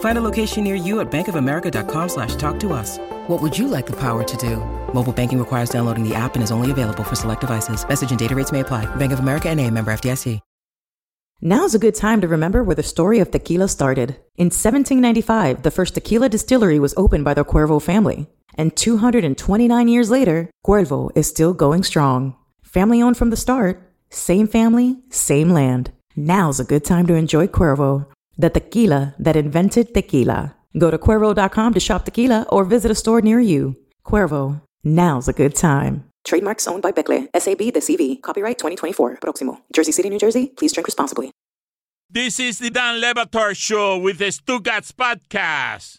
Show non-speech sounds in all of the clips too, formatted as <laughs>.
Find a location near you at bankofamerica.com slash talk to us. What would you like the power to do? Mobile banking requires downloading the app and is only available for select devices. Message and data rates may apply. Bank of America and a member FDIC. Now's a good time to remember where the story of tequila started. In 1795, the first tequila distillery was opened by the Cuervo family. And 229 years later, Cuervo is still going strong. Family owned from the start, same family, same land. Now's a good time to enjoy Cuervo, the tequila that invented tequila. Go to Cuervo.com to shop tequila or visit a store near you. Cuervo, now's a good time. Trademarks owned by Becle, SAB the CV. Copyright 2024. Proximo. Jersey City, New Jersey. Please drink responsibly. This is the Dan Le Batard Show with the Stugotz Podcast.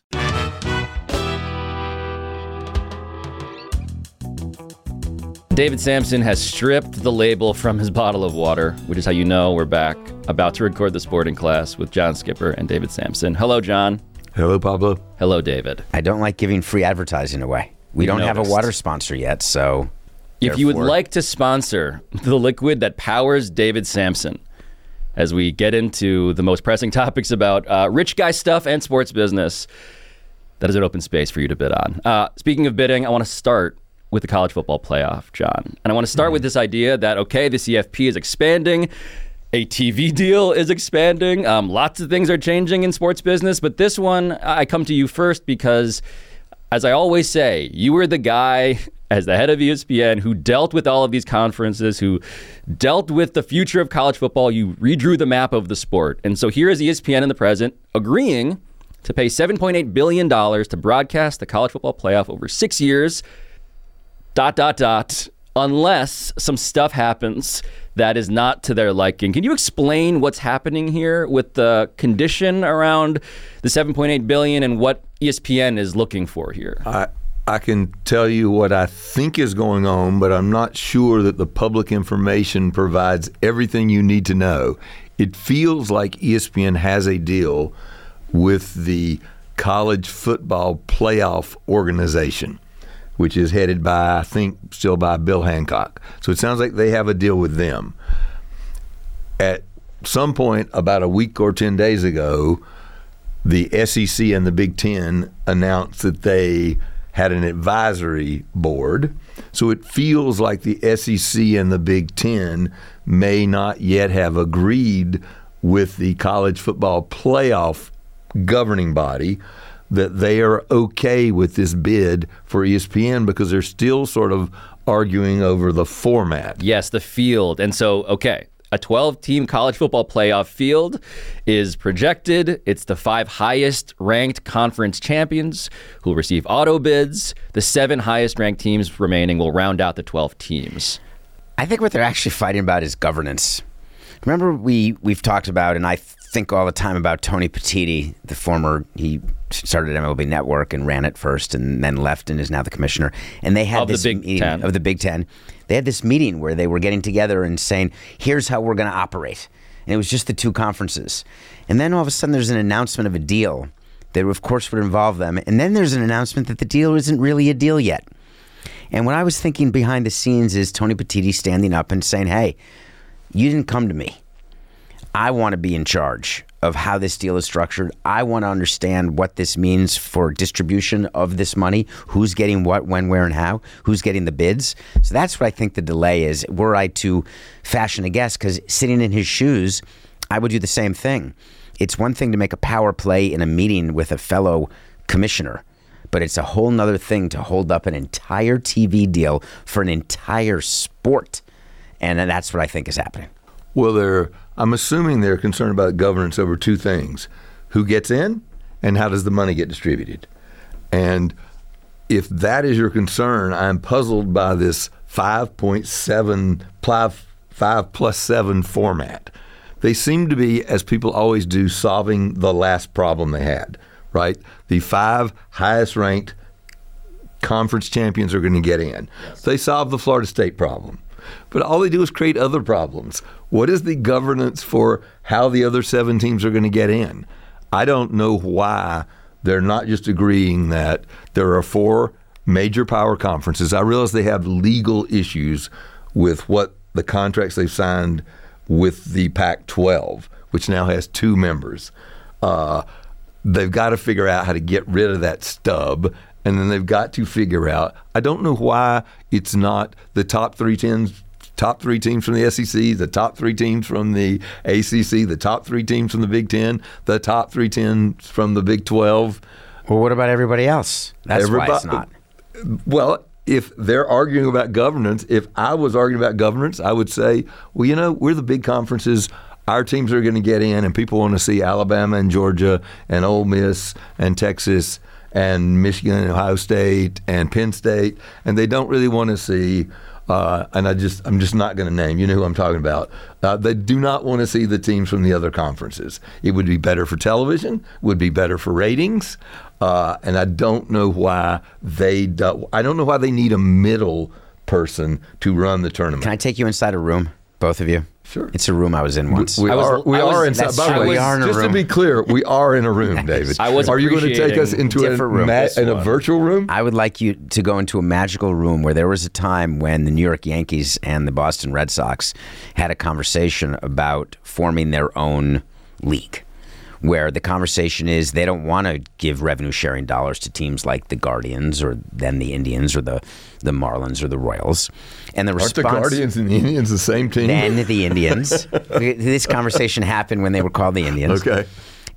David Samson has stripped the label from his bottle of water, which is how you know we're back, about to record the sporting class with John Skipper and David Samson. Hello, John. Hello, Pablo. Hello, David. I don't like giving free advertising away. We You don't have a water sponsor yet, so If you would like to sponsor the liquid that powers David Samson, as we get into the most pressing topics about uh, rich guy stuff and sports business, that is an open space for you to bid on. Uh, speaking of bidding, I want to start with the college football playoff, John. And I want to start with this idea that, okay, the CFP is expanding. A TV <laughs> deal is expanding. Um, lots of things are changing in sports business, but this one, I come to you first because as I always say, you were the guy <laughs> as the head of ESPN who dealt with all of these conferences, who dealt with the future of college football. You redrew the map of the sport. And so here is ESPN in the present agreeing to pay $7.8 billion to broadcast the college football playoff over six years, dot, dot, dot, unless some stuff happens that is not to their liking. Can you explain what's happening here with the condition around the 7.8 billion and what ESPN is looking for here? I I can tell you what I think is going on, but I'm not sure that the public information provides everything you need to know. It feels like ESPN has a deal with the college football playoff organization, which is headed by I think still by Bill Hancock. So it sounds like they have a deal with them. At some point about a week or 10 days ago, the SEC and the Big Ten announced that they had an advisory board. So it feels like the SEC and the Big Ten may not yet have agreed with the college football playoff governing body that they are okay with this bid for ESPN because they're still sort of arguing over the format. Yes, the field. And so, okay, a 12 team college football playoff field is projected. It's the five highest ranked conference champions who will receive auto bids. The seven highest ranked teams remaining will round out the 12 teams. I think what they're actually fighting about is governance. Remember, we we've talked about, and I think all the time about Tony Petitti, the former he started MLB Network and ran it first, and then left and is now the commissioner. And they had Of the this Big meeting Ten. of the Big Ten. They had this meeting where they were getting together and saying, "Here's how we're going to operate." And it was just the two conferences. And then all of a sudden, there's an announcement of a deal that, of course, would involve them. And then there's an announcement that the deal isn't really a deal yet. And what I was thinking behind the scenes is Tony Petitti standing up and saying, "Hey, you didn't come to me. I want to be in charge of how this deal is structured. I want to understand what this means for distribution of this money, who's getting what, when, where, and how, who's getting the bids. So that's what I think the delay is. Were I to fashion a guess, because sitting in his shoes, I would do the same thing. It's one thing to make a power play in a meeting with a fellow commissioner, but it's a whole nother thing to hold up an entire TV deal for an entire sport. And that's what I think is happening. Well, they're I'm assuming they're concerned about governance over two things: who gets in, and how does the money get distributed. And if that is your concern, I'm puzzled by this 5.7 five, five plus seven format. They seem to be, as people always do, solving the last problem they had, right? The five highest ranked conference champions are going to get in. They solve the Florida State problem. But all they do is create other problems. What is the governance for how the other seven teams are going to get in? I don't know why they're not just agreeing that there are four major power conferences. I realize they have legal issues with what the contracts they've signed with the Pac 12, which now has two members. Uh, they've got to figure out how to get rid of that stub. And then they've got to figure out. I don't know why it's not the top three teams, top three teams from the SEC, the top three teams from the ACC, the top three teams from the Big Ten, the top three teams from the Big Twelve. Well, what about everybody else? That's why it's not. Well, if they're arguing about governance, if I was arguing about governance, I would say, well, you know, we're the big conferences. Our teams are going to get in, and people want to see Alabama and Georgia and Ole Miss and Texas and Michigan and Ohio State and Penn State, and they don't really want to see. Uh, and I just, I'm just not going to name. You know who I'm talking about. Uh, they do not want to see the teams from the other conferences. It would be better for television. Would be better for ratings. Uh, and I don't know why they. Do, I don't know why they need a middle person to run the tournament. Can I take you inside a room, both of you? Sure. It's a room I was in once. We I was- are, we was- are inside. that's By the way, We are in a just to be clear, we are in a room, <laughs> David. I was Are you going to take us into a, different room. ma- in a virtual room? I would like you to go into a magical room where there was a time when the New York Yankees and the Boston Red Sox had a conversation about forming their own league. Where the conversation is they don't want to give revenue sharing dollars to teams like the Guardians or then the Indians or the, the Marlins or the Royals. And the Aren't the Guardians and the Indians the same team? then the <laughs> Indians. this conversation happened when they were called the Indians. Okay.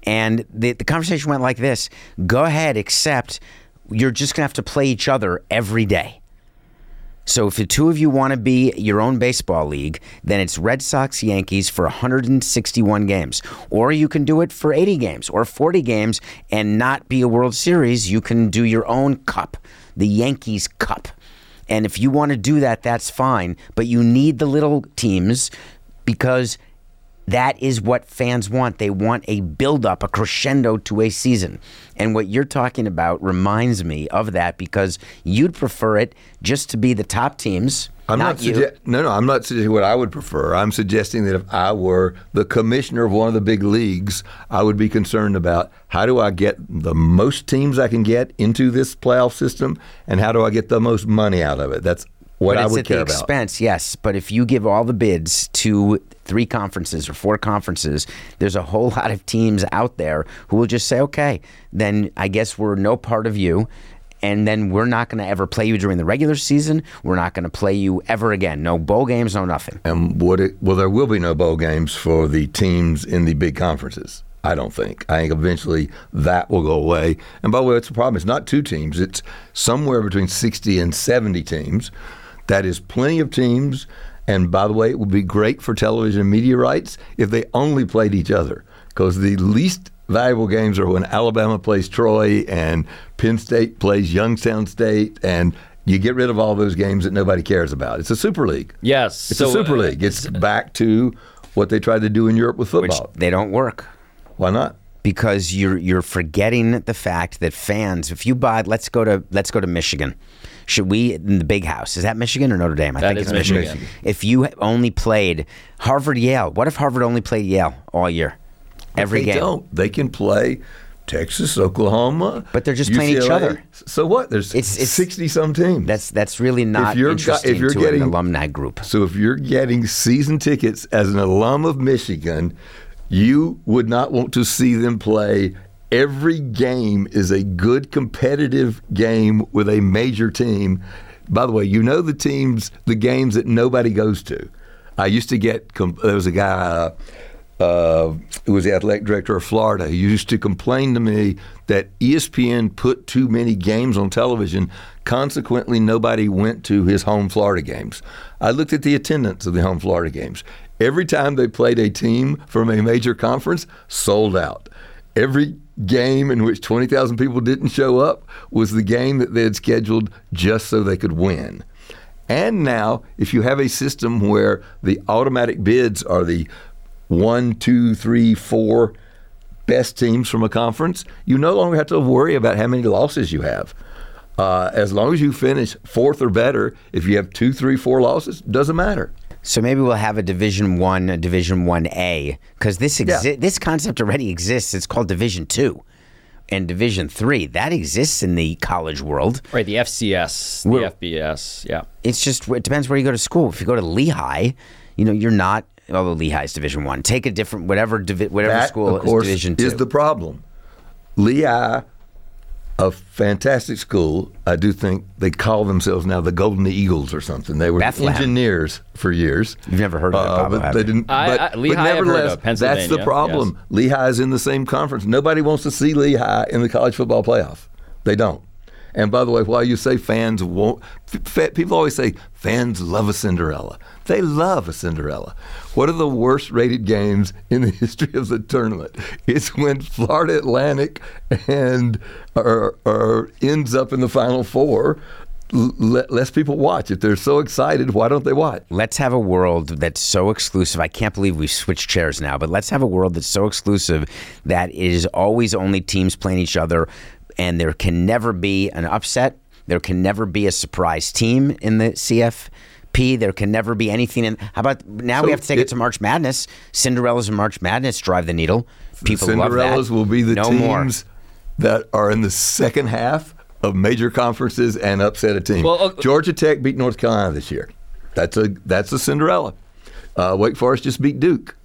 And the, the conversation went like this Go ahead, except you're just going to have to play each other every day. So if the two of you want to be your own baseball league, then it's Red Sox Yankees for 161 games. Or you can do it for 80 games or 40 games and not be a World Series. You can do your own cup, the Yankees Cup. And if you want to do that, that's fine. But you need the little teams because that is what fans want. They want a build up, a crescendo to a season. And what you're talking about reminds me of that because you'd prefer it just to be the top teams. I'm not, not, sugge- no, no. I'm not suggesting what I would prefer. I'm suggesting that if I were the commissioner of one of the big leagues, I would be concerned about how do I get the most teams I can get into this playoff system, and how do I get the most money out of it. That's what but I would at care the about. expense, yes. But if you give all the bids to three conferences or four conferences, there's a whole <laughs> lot of teams out there who will just say, okay, then I guess we're no part of you. And then we're not going to ever play you during the regular season. We're not going to play you ever again. No bowl games, no nothing. And would it? Well, there will be no bowl games for the teams in the big conferences. I don't think. I think eventually that will go away. And by the way, it's a problem. It's not two teams. It's somewhere between sixty and seventy teams. That is plenty of teams. And by the way, it would be great for television and media rights if they only played each other, because the least valuable games are when Alabama plays Troy and Penn State plays Youngstown State, and you get rid of all those games that nobody cares about. It's a super league. Yes. It's so, a super uh, league. It's back to what they tried to do in Europe with football. they don't work. Why not? because you're you're forgetting the fact that fans if you buy let's go to let's go to Michigan should we in the big house is that Michigan or Notre Dame I That think is it's Michigan. Michigan. if you only played Harvard Yale what if Harvard only played Yale all year every they game don't. They can play Texas, Oklahoma, But they're just playing each other. So what? There's It's- it's- sixty some teams. that's that's really not you're interesting if you're to getting- an alumni group so if you're getting season tickets as an alum of Michigan, you would not want to see them play. Every game is a good competitive game with a major team. By the way, you know the teams, the games that nobody goes to. I used to get. There was a guy. Uh, uh, who was the athletic director of Florida, he used to complain to me that ESPN put too many games on television. Consequently, nobody went to his home Florida games. I looked at the attendance of the home Florida games. Every time they played a team from a major conference, sold out. Every game in which 20,000 people didn't show up was the game that they had scheduled just so they could win. And now, if you have a system where the automatic bids are the one, two, three, four best teams from a conference, you no longer have to worry about how many losses you have. Uh, as long as you finish fourth or better, if you have two, three, four losses, doesn't matter. So maybe we'll have a Division One, a Division One A, because this exi- Yeah. this concept already exists. It's called Division Two and Division Three. That exists in the college world. Right, the FCS, the We're- FBS. Yeah. It's just it depends where you go to school. If you go to Lehigh, you know you're not. Although Lehigh's Division One, take a different whatever divi- whatever that, school of course, is Division Two. is the problem. Lehigh, a fantastic school. I do think they call themselves now the Golden Eagles or something. They were Bethlehem. engineers for years. Uh, You've never heard of it, Pablo, but they didn't. I- but, I- but Lehigh I've heard of, nevertheless, that's the Pennsylvania, problem. Lehigh is in the same conference. Nobody wants to see Lehigh in the college football playoff. They don't. And by the way, while you say fans won't, f- people always say fans love a Cinderella. They love a Cinderella. What are the worst rated games in the <laughs> history of the tournament? It's when Florida Atlantic and or, ends up in the Final Four. L- less people watch. If they're so excited, why don't they watch? let's have a world that's so exclusive. I can't believe we've switched chairs now, but let's have a world that's so exclusive that it is always only teams playing each other, and there can never be an upset. There can never be a surprise team in the CFP. There can never be anything. In, how about now we have to take it, it- to March Madness? Cinderellas and March Madness drive the needle. People the love that. Cinderellas will be the no teams more. that are in the second half of major conferences and upset a team. Well, uh, Georgia Tech beat North Carolina this year. That's a that's a Cinderella. Uh, Wake Forest just beat Duke.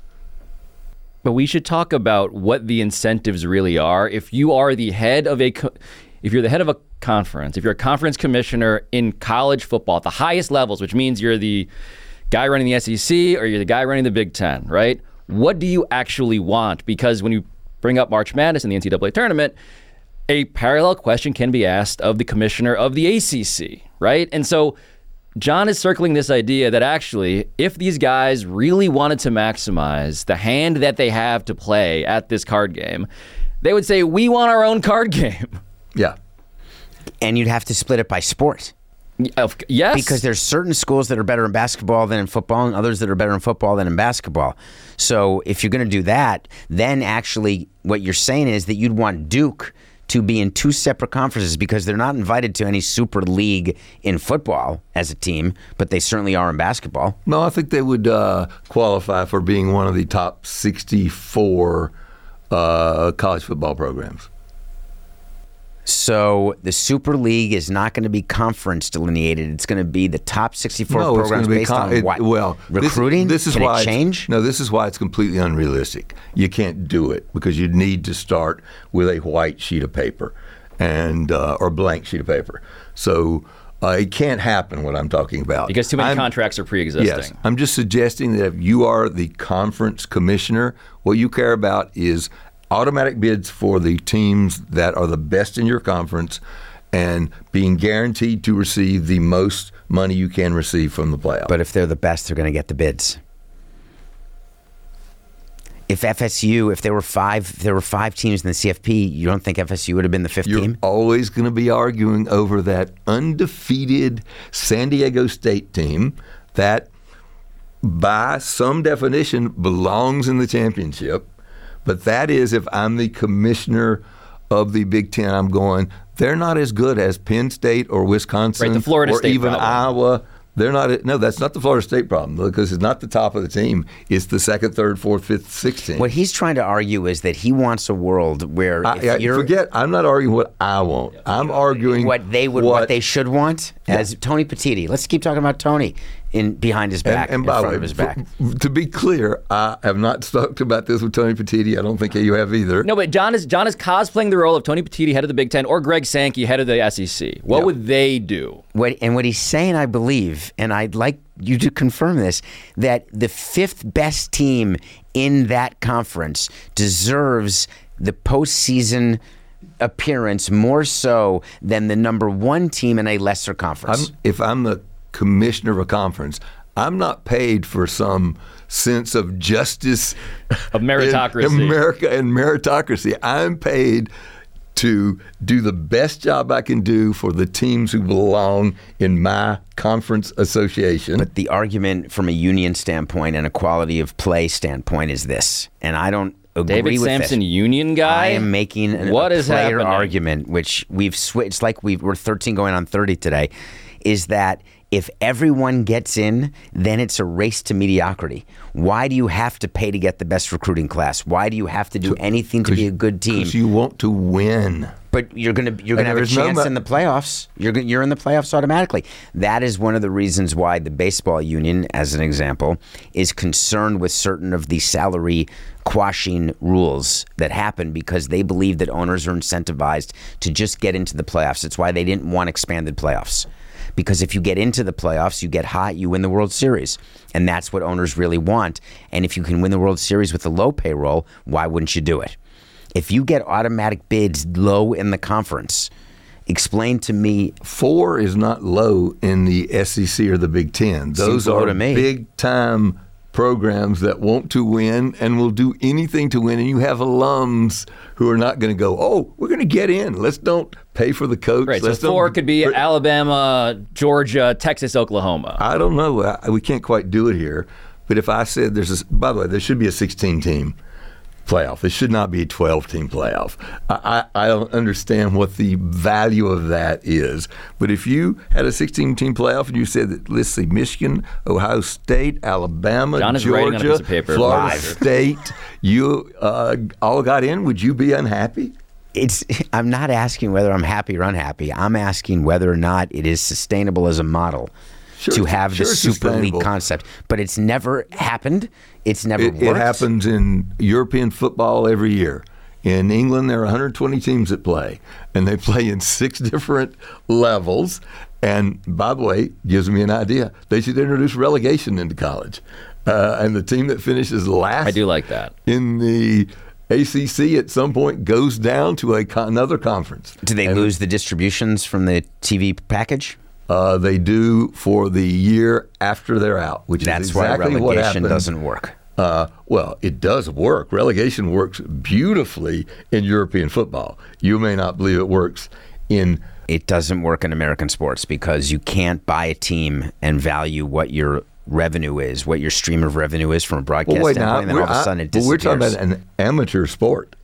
But we should talk about what the incentives really are. If you are the head of a, co- if you're the head of a conference, if you're a conference commissioner in college football at the highest levels, which means you're the guy running the SEC or you're the guy running the Big Ten, right? What do you actually want? Because when you bring up March Madness in the NCAA tournament, a parallel question can be asked of the commissioner of the ACC, right? And so John is circling this idea that actually, if these guys really wanted to maximize the hand that they have to play at this card game, they would say, We want our own card <laughs> game. Yeah. and you'd have to split it by sport. Yes. because there's certain schools that are better in basketball than in football, and others that are better in football than in basketball. So if you're going to do that, then actually what you're saying is that you'd want Duke to be in two separate conferences because they're not invited to any super league in football as a team, but they certainly are in basketball. No, I think they would uh, qualify for being one of the top 64 uh, college football programs. So the Super League is not going to be conference delineated. It's going to be the top 64 no, programs to be based con- on it- what? well recruiting. This, is Can why it change. No, this is why it's completely unrealistic. You can't do it because you need to start with a white sheet of paper and uh, or blank sheet of paper. So uh, it can't happen. What I'm talking about because too many I'm- contracts are pre existing. Yes, I'm just suggesting that if you are the conference commissioner, what you care about is automatic bids for the teams that are the best in your conference and being guaranteed to receive the most money you can receive from the playoff. But if they're the best, they're going to get the bids. If FSU, if there were five, if there were five teams in the CFP, you don't think FSU would have been the 5th You're team? always going to be arguing over that undefeated San Diego State team that, by some definition, belongs in the championship. But that is if I'm the commissioner of the Big Ten, I'm going, they're not as good as Penn State or Wisconsin Right, the Florida or State even problem. Iowa. They're not. No, that's not the Florida State problem because it's not the top of the team. It's the second, third, fourth, fifth, sixth team. What he's trying to argue is that he wants a world where if I, I you're forget. I'm not arguing what I want. I'm arguing what they would, what, they should want, as Tony Petitti. Let's keep talking about Tony in behind his back, And, and in by front way, of his back. f- to be clear, I have not <laughs> talked about this with Tony Petitti. I don't think you have either. No, but John is John is cosplaying the role of Tony Petiti, head of the Big Ten, or Greg Sankey, head of the SEC. What Yeah. would they do? What, and what he's saying, I believe, and I'd like you to confirm this, that the fifth best team in that conference deserves the postseason appearance more so than the number one team in a lesser conference. I'm, if I'm the commissioner of a conference, I'm not paid for some sense of justice Of meritocracy. in America and meritocracy. I'm paid to do the best job I can do for the teams who belong in my conference association. But the argument from a union standpoint and a quality of play standpoint is this, and I don't agree David with Samson, it. Union guy. I am making an, What a is player happening? argument, which we've switched. It's like we we're 13 going on 30 today. Is that if everyone gets in, then it's a race to mediocrity. Why do you have to pay to get the best recruiting class? Why do you have to do anything to be a good team? Because you want to win. but you're gonna you're And gonna have a is no chance in the playoffs. You're you're in the playoffs automatically. That is one of the reasons why the baseball union, as an example, is concerned with certain of the salary quashing rules that happen because they believe that owners are incentivized to just get into the playoffs. It's why they didn't want expanded playoffs. Because if you get into the playoffs, you get hot, you win the World Series. And that's what owners really want. And if you can win the World Series with a low payroll, why wouldn't you do it? If you get automatic bids low in the conference, explain to me Four is not low in the SEC or the Big Ten. Those are big time programs that want to win and will do anything to win. And you have alums who are not going to go, oh, we're going to get in. Let's don't pay for the coach. Right, so Let's don't- four could be Alabama, Georgia, Texas, Oklahoma. I don't know. I, we can't quite do it here. But if I said there's a, by the way, there should be a 16 team playoff. It should not be a 12 team playoff. I, I, I don't understand what the value of that is. But if you had a 16 team playoff and you said that, let's see, Michigan, Ohio State, Alabama, John is writing on a Georgia, paper Florida live. State, you uh, all got in, would you be unhappy? it's I'm not asking whether I'm happy or unhappy. I'm asking whether or not it is sustainable as a model Sure, to have sure the super league concept. But it's never happened. It's never It, worked. it happens in European football every year. In England, there are 120 teams that play, and they play in six different levels. And by the way, gives me an idea. They should introduce relegation into college, uh, and the team that finishes last I do like that. in the ACC at some point goes down to a another conference. Do they lose the distributions from the TV package? Uh, they do for the year after they're out, which That's is why exactly what relegation doesn't work. Uh, well, it does work. Relegation works beautifully in European football. You may not believe it works in. It doesn't work in American sports because you can't buy a team and value what your revenue is, what your stream of revenue is from a broadcast Well, wait now. standpoint, and then all of a sudden it but we're talking about an amateur sport.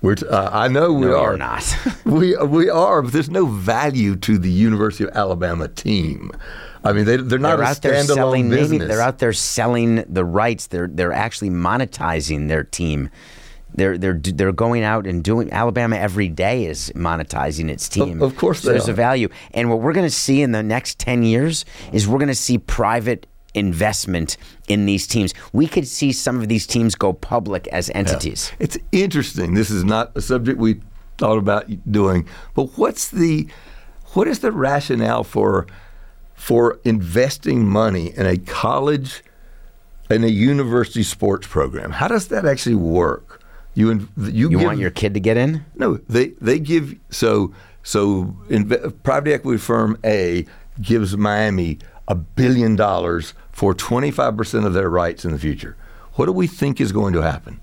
We're t- uh, I know we No, are not. <laughs> we we are, but there's no value to the University of Alabama team. I mean, they, they're not they're a out there standalone selling business. maybe they're out there selling the rights they're they're actually monetizing their team they're they're they're going out and doing Alabama every day is monetizing its team. of course so there's a value. And what we're going to see in the next 10 years is we're going to see private investment in these teams. We could see some of these teams go public as entities. It's interesting. This is not a subject we thought about doing, but what's the what is the rationale for for investing money in a college in a university sports program? How does that actually work? You in- you, You give, want your kid to get in? no they they give so so private equity firm A gives Miami a billion dollars for 25% of their rights in the future. What do we think is going to happen?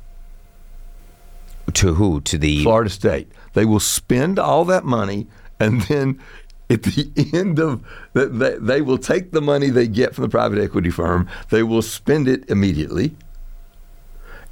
To who? To the Florida State. They will spend all that money, and then at the <laughs> end of the, they, they will take the money they get from the private equity firm. They will spend it immediately,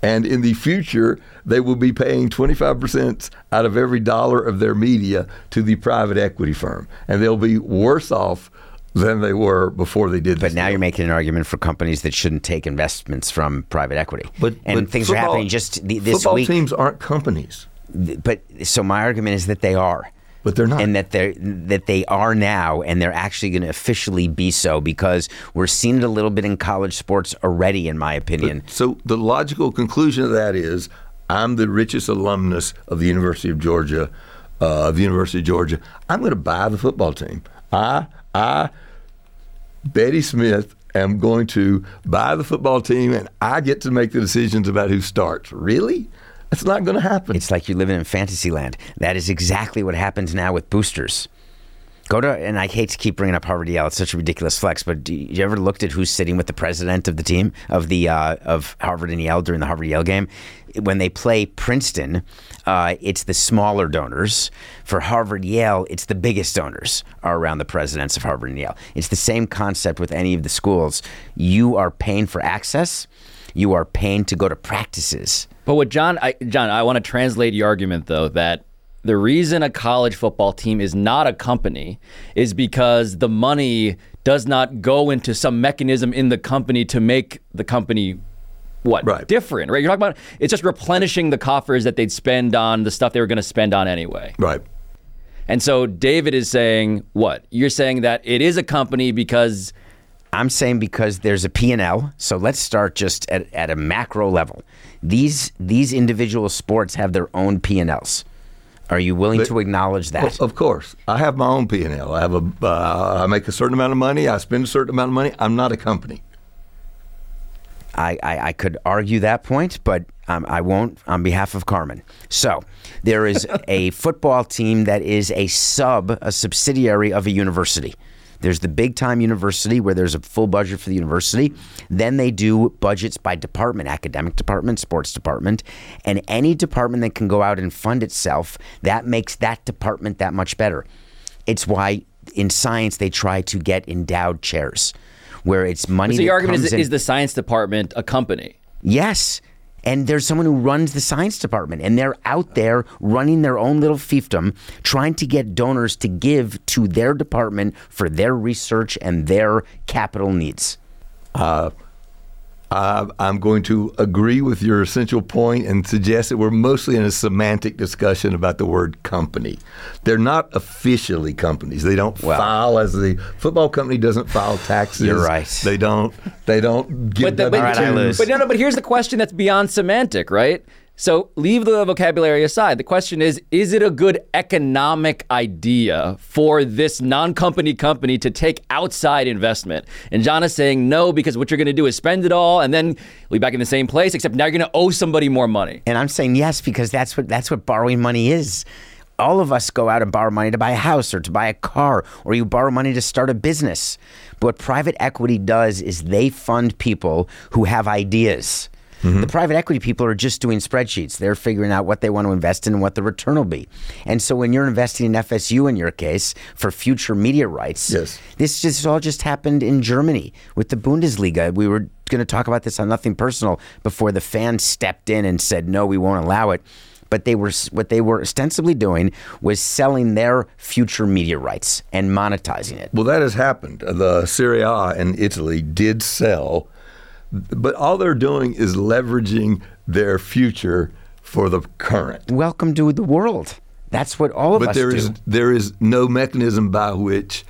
and in the future, they will be paying twenty five percent out of every dollar of their media to the private equity firm, and they'll be worse off than they were before they did. But now deal. you're making an argument for companies that shouldn't take investments from private equity. But, and but things are happening just the, this football week. teams aren't companies, But so my argument is that they are. but they're not. and that they that they are now, and they're actually going to officially be so because we're seeing it a little bit in college sports already, in my opinion. So the logical conclusion of that is, I'm the richest alumnus of the University of Georgia, uh, of the University of Georgia. I'm going to buy the football team. I, I, Betty Smith, am going to buy the football team, and I get to make the decisions about who starts. Really? That's not going to happen. It's like you're living in fantasy land. That is exactly what happens now with boosters. Go to, and I hate to keep bringing up Harvard Yale. It's such a ridiculous flex, but do you ever looked at who's sitting with the president of the team of the uh, of Harvard and Yale during the Harvard Yale game? When they play Princeton, uh, it's the smaller donors. For Harvard Yale, it's the biggest donors are around the presidents of Harvard and Yale. It's the same concept with any of the schools. You are paying for access You are paying to go to practices. But what John, I, John, I want to translate your argument though that the reason a college football team is not a company is because the money does not go into some mechanism in the company to make the company what Right. different, right? You're talking about it's just replenishing the coffers that they'd spend on the stuff they were going to spend on anyway. Right. And so David is saying what? You're saying that it is a company because I'm saying because there's a P&L. So let's start just at, at a macro level. These these individual sports have their own P&Ls. Are you willing But- to acknowledge that? Of course, I have my own P and L. I have a. Uh, I make a certain amount of money. I spend a certain amount of money. I'm not a company. I, I, I could argue that point, but um, I won't on behalf of Carmen. So there is <laughs> a football team that is a sub, a subsidiary of a university. There's the big time university where there's a full budget for the university. Then they do budgets by department, academic department, sports department, and any department that can go out and fund itself, that makes that department that much better. It's why in science they try to get endowed chairs where it's money so the argument is, in- is the science department a company? Yes. And there's someone who runs the science department, and they're out there running their own little fiefdom, trying to get donors to give to their department for their research and their capital needs. Uh, I, I'm going to agree with your essential point and suggest that we're mostly in a semantic discussion about the word company. They're not officially companies. They don't Well- file as the football company doesn't file taxes. You're right. They don't. They don't give. But, the, but, All right, I lose. but no, no. But here's the question that's beyond semantic, right? So leave the vocabulary aside. The question is: Is it a good economic idea for this non-company company to take outside investment? And John is saying no because what you're going to do is spend it all, and then be back in the same place. Except now you're going to owe somebody more money. And I'm saying yes because that's what that's what borrowing money is. All of us go out and borrow money to buy a house or to buy a car, or you borrow money to start a business. But what private equity does is they fund people who have ideas. Mm-hmm. The private equity people are just doing spreadsheets. They're figuring out what they want to invest in and what the return will be. And so when you're investing in FSU in your case for future media rights, Yes. this just all just happened in Germany with the Bundesliga. We were going to talk about this on Nothing Personal before the fans stepped in and said, no, we won't allow it. But they were what they were ostensibly doing was selling their future media rights and monetizing it. Well, that has happened. The Serie A in Italy did sell, but all they're doing is leveraging their future for the current. Welcome to the world. That's what all of But us there do. is there is no mechanism by which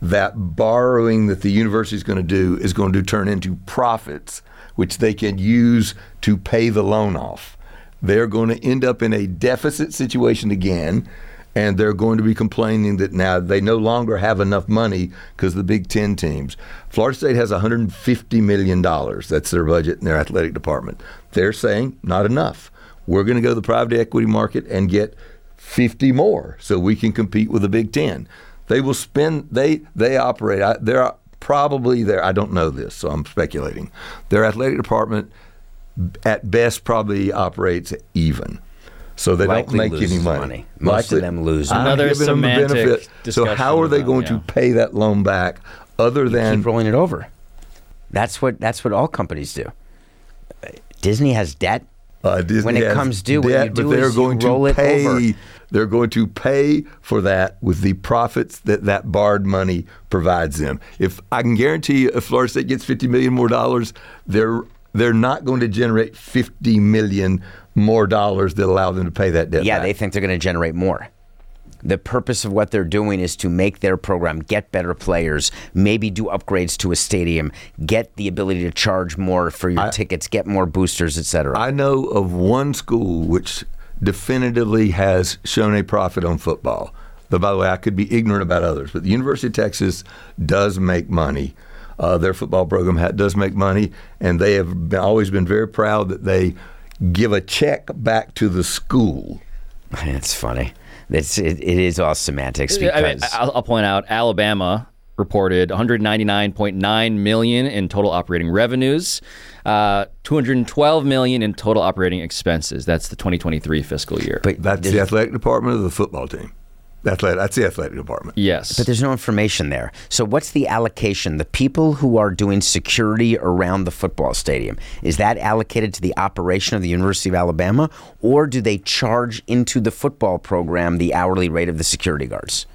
that borrowing that the university is going to do is going to turn into profits, which they can use to pay the loan off. They're going to end up in a deficit situation again, and they're going to be complaining that now they no longer have enough money because the Big Ten teams. Florida State has 150 million dollars. That's their budget in their athletic department. They're saying not enough. We're going to go to the private equity market and get 50 more so we can compete with the Big Ten. They will spend, they, they operate, I, they're probably there, I don't know this, so I'm speculating. Their athletic department at best probably operates even. So they Likely don't make any money. money. Most of them lose I'm Another giving them the benefit. So how are they about- going yeah. to pay that loan back other than Keep rolling it over. That's what that's what all companies do. Disney has debt. Uh, Disney When it has comes due, what you do but they're is you roll to it over. They're going to pay for that with the profits that that barred money provides them. If I can guarantee you, if Florida State gets fifty million more dollars, they're they're not going to generate fifty million more dollars that allow them to pay that debt. Yeah, back. they think they're going to generate more. The purpose of what they're doing is to make their program get better players, maybe do upgrades to a stadium, get the ability to charge more for your tickets, get more boosters, etc. I know of one school which definitively has shown a profit on football. But by the way, I could be ignorant about others, but the University of Texas does make money. Uh, their football program ha- does make money, and they have been, always been very proud that they give a check back to the school. It's funny. It's it, it is all semantics I because mean, I'll, I'll point out Alabama reported 199.9 million in total operating revenues, uh, 212 million in total operating expenses. That's the 2023 fiscal year. but That's the athletic department of the football team. Athletic, that's the athletic department. Yes. But there's no information there. So what's the allocation? The people who are doing security around the football stadium, is that allocated to the operation of the University of Alabama or do they charge into the football program the hourly rate of the security guards?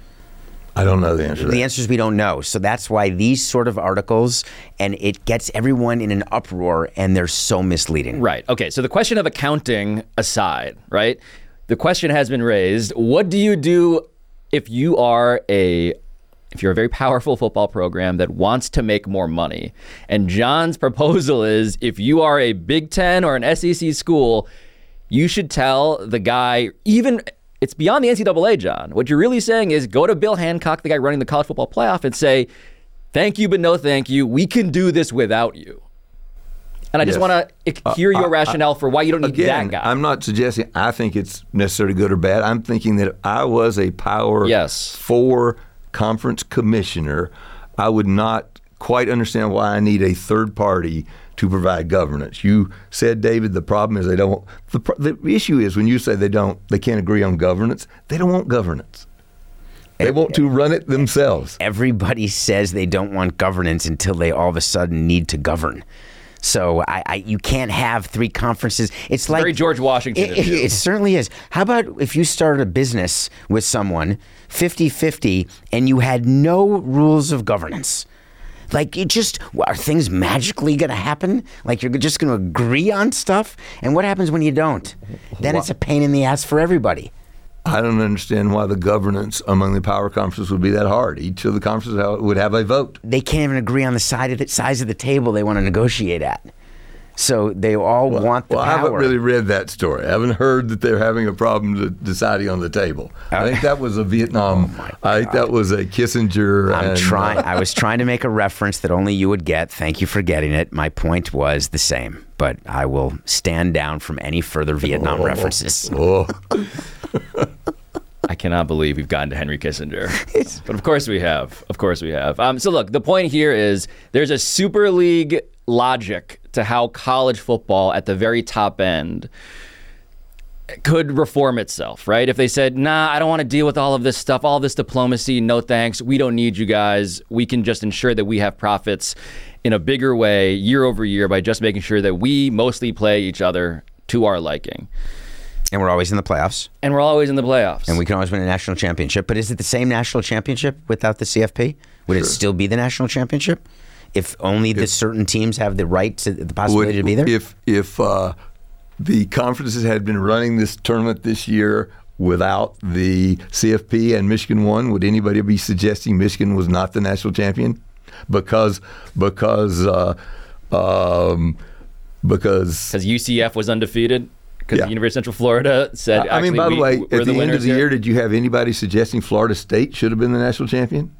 I don't know the answer to that. The answer is we don't know. So that's why these sort of articles and it gets everyone in an uproar and they're so misleading. Right. Okay. So the question of accounting aside, right? The question has been raised. What do you do if you are a if you're a very powerful football program that wants to make more money? And John's proposal is if you are a Big 10 or an SEC school, you should tell the guy even it's beyond the NCAA, John. What you're really saying is go to Bill Hancock, the guy running the college football playoff, and say, "Thank you, but no thank you. We can do this without you." And I just Yes. want to uh, hear your I- I- rationale for why you don't need Again, that guy. I'm not suggesting I think it's necessarily good or bad. I'm thinking that if I was a Power Yes. Four conference commissioner, I would not quite understand why I need a third party to provide governance. You said, David, the problem is they don't. The, the issue is when you say they don't, they can't agree on governance. They don't want governance. They want to run it themselves. Everybody says they don't want governance until they all of a sudden need to govern. So I, I you can't have three conferences. It's like Very George Washington It, it, it certainly is. How about if you started a business with someone 50-50 and you had no rules of governance? Like it just are things magically going to happen? Like you're just going to agree on stuff? And what happens when you don't? Then it's a pain in the ass for everybody. I don't understand why the governance among the power conferences would be that hard. Each of the conferences would have a vote. they can't even agree on the side of the size of the table they want to negotiate at. So they all want the well, I haven't really read that story. I haven't heard that they're having a problem deciding on the table. I think that was a Vietnam. <laughs> Oh I think that was a Kissinger. I'm and, trying. uh, I was <laughs> trying to make a reference that only you would get. Thank you for getting it. My point was the same, but I will stand down from any further Vietnam references. oh, <laughs> <laughs> I cannot believe we've gotten to Henry Kissinger. <laughs> but of course we have. Of course we have. Um, so look, the point here is there's a Super League logic to how college football at the very top end could reform itself, right? If they said, nah, I don't want to deal with all of this stuff, all this diplomacy, no thanks. We don't need you guys. We can just ensure that we have profits in a bigger way year over year by just making sure that we mostly play each other to our liking. And we're always in the playoffs, And we're always in the playoffs. and we can always win a national championship. But is it the same national championship without the CFP? Would it still be the national championship if only the certain teams have the right to the possibility to be there? If if uh, the conferences had been running this tournament this year without the CFP and Michigan won, would anybody be suggesting Michigan was not the national champion? Because because uh, um, because because UCF was undefeated. Because Yeah. the University of Central Florida said. I mean, by the we- way, at the, end of the here. year, did you have anybody suggesting Florida State should have been the national champion?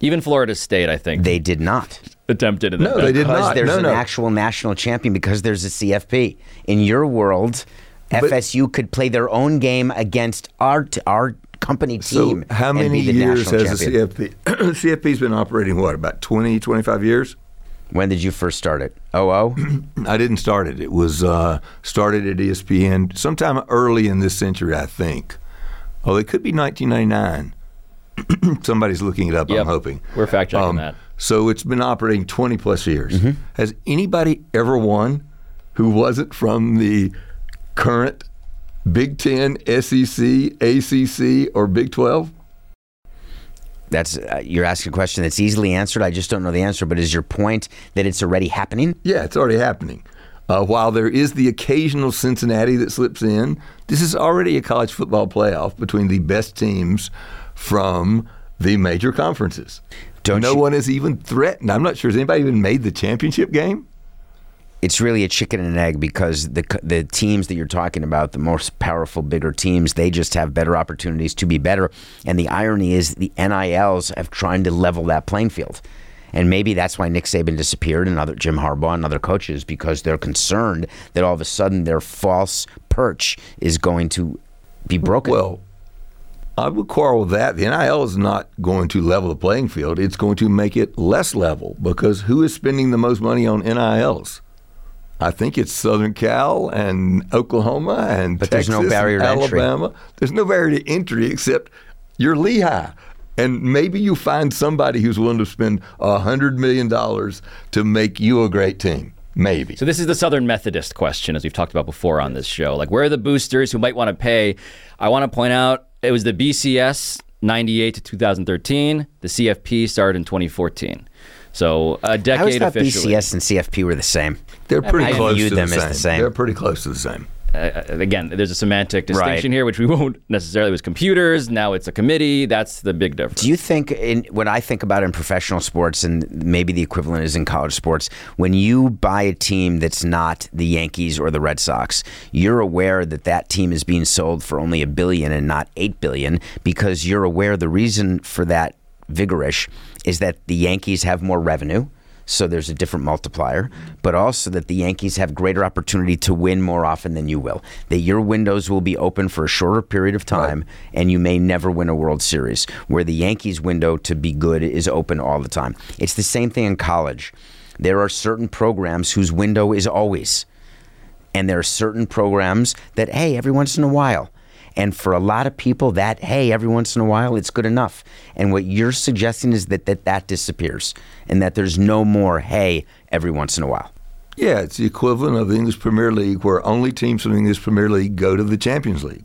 even Florida State, I think, they did not. attempted it. No, they did because not. there's No, an actual national champion because there's a CFP. In your world, FSU could play their own game against our our company team. So team. how and many be the years has champion. the CFP? CFP's been operating what about 20, 25 years? When did you first start it? Oh oh. <clears throat> I didn't start it. It was uh, started at ESPN sometime early in this century, I think. Oh, it could be 1999. <clears throat> Somebody's looking it up. Yep. I'm hoping. We're fact checking Um, that. So it's been operating 20 plus years. Mm-hmm. Has anybody ever won who wasn't from the current Big Ten, SEC, ACC, or Big 12? That's uh, you're asking a question that's easily answered. I just don't know the answer. But is your point that it's already happening? Yeah, it's already happening. Uh, while there is the occasional Cincinnati that slips in, this is already a college football playoff between the best teams from the major conferences. Don't no you- one has even threatened. I'm not sure has anybody even made the championship game. It's really a chicken and an egg because the the teams that you're talking about, the most powerful, bigger teams, they just have better opportunities to be better. And the irony is, the NILs have trying to level that playing field. And maybe that's why Nick Saban disappeared and other Jim Harbaugh and other coaches because they're concerned that all of a sudden their false perch is going to be broken. Well, I would quarrel with that. The NIL is not going to level the playing field. It's going to make it less level because who is spending the most money on NILs? I think it's Southern Cal and Oklahoma and But there's Texas no barrier and to entry. Alabama. There's no barrier to entry except You're Lehigh. And maybe you find somebody who's willing to spend a $100 million to make you a great team. Maybe. So this is the Southern Methodist question, as we've talked about before on this show. Like, where are the boosters who might want to pay? I want to point out it was the BCS 98 to 2013. The CFP started in 2014 So a decade always thought officially. BCS and CFP were the same. They're pretty I close viewed to them the as same. the same. They're pretty close to the same. uh, again, there's a semantic distinction Right. here, which we <laughs> won't necessarily. It was computers. Now it's a committee. That's the big difference. Do you think, in, when I think about in professional sports, and maybe the equivalent is in college sports, when you buy a team that's not the Yankees or the Red Sox, you're aware that that team is being sold for only a billion and not eight billion because you're aware the reason for that vigorish is that the Yankees have more revenue. So there's a different multiplier, but also that the Yankees have greater opportunity to win more often than you will. That your windows will be open for a shorter period of time, and you may never win a World Series. Where the Yankees' window to be good is open all the time. It's the same thing in college. There are certain programs whose window is always, and there are certain programs that hey, every once in a while. And for a lot of people, that hey, every once in a while, it's good enough. And what you're suggesting is that that, that disappears, and that there's no more hey, every once in a while. Yeah, it's the equivalent of the English Premier League, where only teams from the English Premier League go to the Champions League.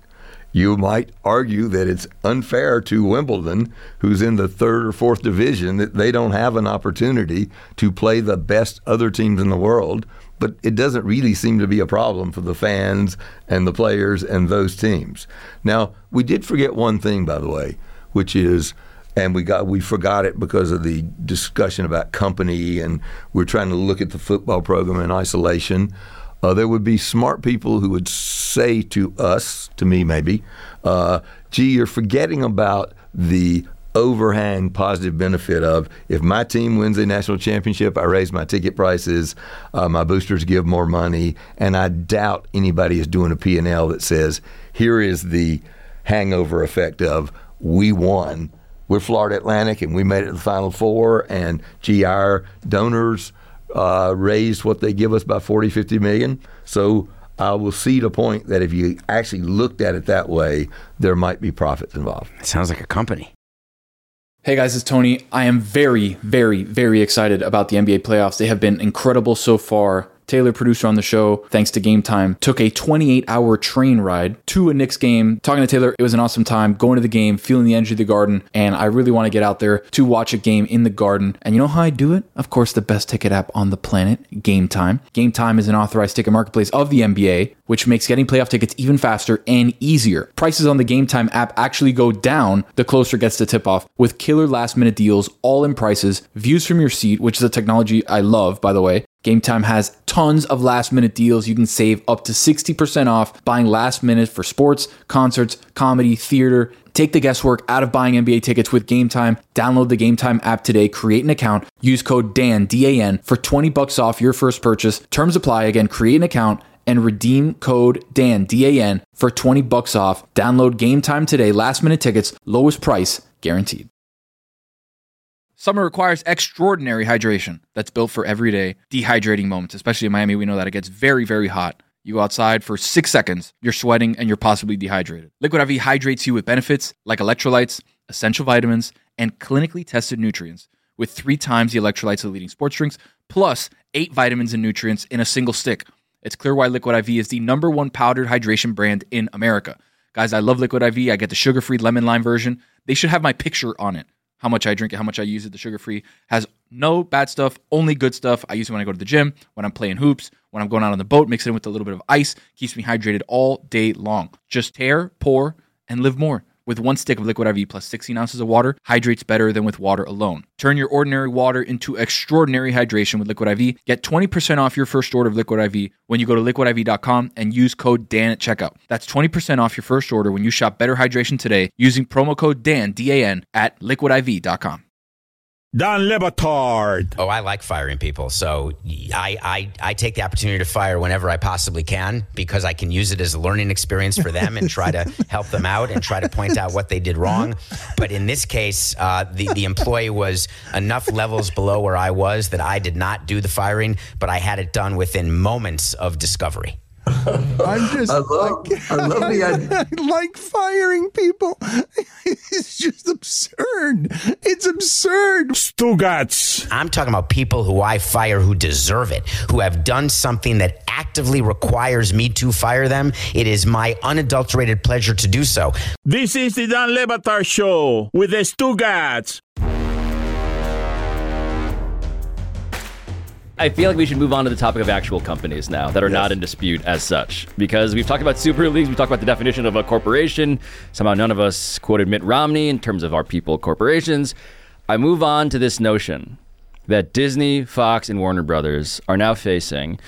You might argue that it's unfair to Wimbledon, who's in the third or fourth division, that they don't have an opportunity to play the best other teams in the world. But it doesn't really seem to be a problem for the fans and the players and those teams. Now, we did forget one thing, by the way, which is and we got we forgot it because of the discussion about company and we're trying to look at the football program in isolation. Uh, there would be smart people who would say to us, to me maybe, uh, "Gee, you're forgetting about the overhang positive benefit of if my team wins a national championship, I raise my ticket prices, uh, my boosters give more money, and I doubt anybody is doing a P&L that says here is the hangover effect of we won." we're Florida Atlantic and we made it to the Final Four, and our donors uh, raised what they give us by 40, 50 million. So I will see the point that if you actually looked at it that way, there might be profits involved. It sounds like a company. Hey guys, it's Tony. I am very, very, very excited about the NBA playoffs. They have been incredible so far. Taylor, producer on the show, thanks to Game Time, took a 28 hour train ride to a Knicks game. Talking to Taylor, it was an awesome time going to the game, feeling the energy of the garden, and I really want to get out there to watch a game in the garden. And you know how I do it? Of course, the best ticket app on the planet, Game Time. Game Time is an authorized ticket marketplace of the NBA, which makes getting playoff tickets even faster and easier. Prices on the Game Time app actually go down the closer it gets to tip off with killer last minute deals, all in prices, views from your seat, which is a technology I love, by the way. Game Time has tons of last minute deals. You can save up to 60% off buying last minute for sports, concerts, comedy, theater. Take the guesswork out of buying NBA tickets with Game Time. Download the Game Time app today, create an account, use code DAN, D A N, for 20 bucks off your first purchase. Terms apply. Again, create an account and redeem code DAN, D A N, for 20 bucks off. Download Game Time today. Last minute tickets, lowest price guaranteed. Summer requires extraordinary hydration that's built for everyday dehydrating moments. Especially in Miami, we know that it gets very, very hot. You go outside for six seconds, you're sweating and you're possibly dehydrated. Liquid IV hydrates you with benefits like electrolytes, essential vitamins, and clinically tested nutrients with three times the electrolytes of leading sports drinks, plus eight vitamins and nutrients in a single stick. It's clear why Liquid IV is the number one powdered hydration brand in America. Guys, I love Liquid IV. I get the sugar free lemon lime version. They should have my picture on it how much I drink it, how much I use it. The sugar free has no bad stuff, only good stuff. I use it when I go to the gym, when I'm playing hoops, when I'm going out on the boat, mix it in with a little bit of ice, keeps me hydrated all day long. Just tear, pour, and live more. With one stick of Liquid IV plus 16 ounces of water, hydrates better than with water alone. Turn your ordinary water into extraordinary hydration with Liquid IV. Get 20% off your first order of Liquid IV when you go to liquidiv.com and use code DAN at checkout. That's 20% off your first order when you shop Better Hydration today using promo code DAN, D A N, at liquidiv.com. Dan Le Batard. Oh, I like firing people. So I, I, I take the opportunity to fire whenever I possibly can because I can use it as a learning experience for them and try to <laughs> help them out and try to point out what they did wrong. But in this case, uh, the, the employee was enough levels below where I was that I did not do the firing, but I had it done within moments of discovery. <laughs> I'm just I love, I love the <laughs> idea. I like firing people. <laughs> It's just absurd. It's absurd. Stugotz. I'm talking about people who I fire who deserve it, who have done something that actively requires me to fire them. It is my unadulterated pleasure to do so. This is the Dan Le Batard Show with the Stugotz. I feel like we should move on to the topic of actual companies now that are not in dispute as such. Because we've talked about super leagues, we've talked about the definition of a corporation. Somehow none of us quoted Mitt Romney in terms of our people corporations. I move on to this notion that Disney, Fox, and Warner Brothers are now facing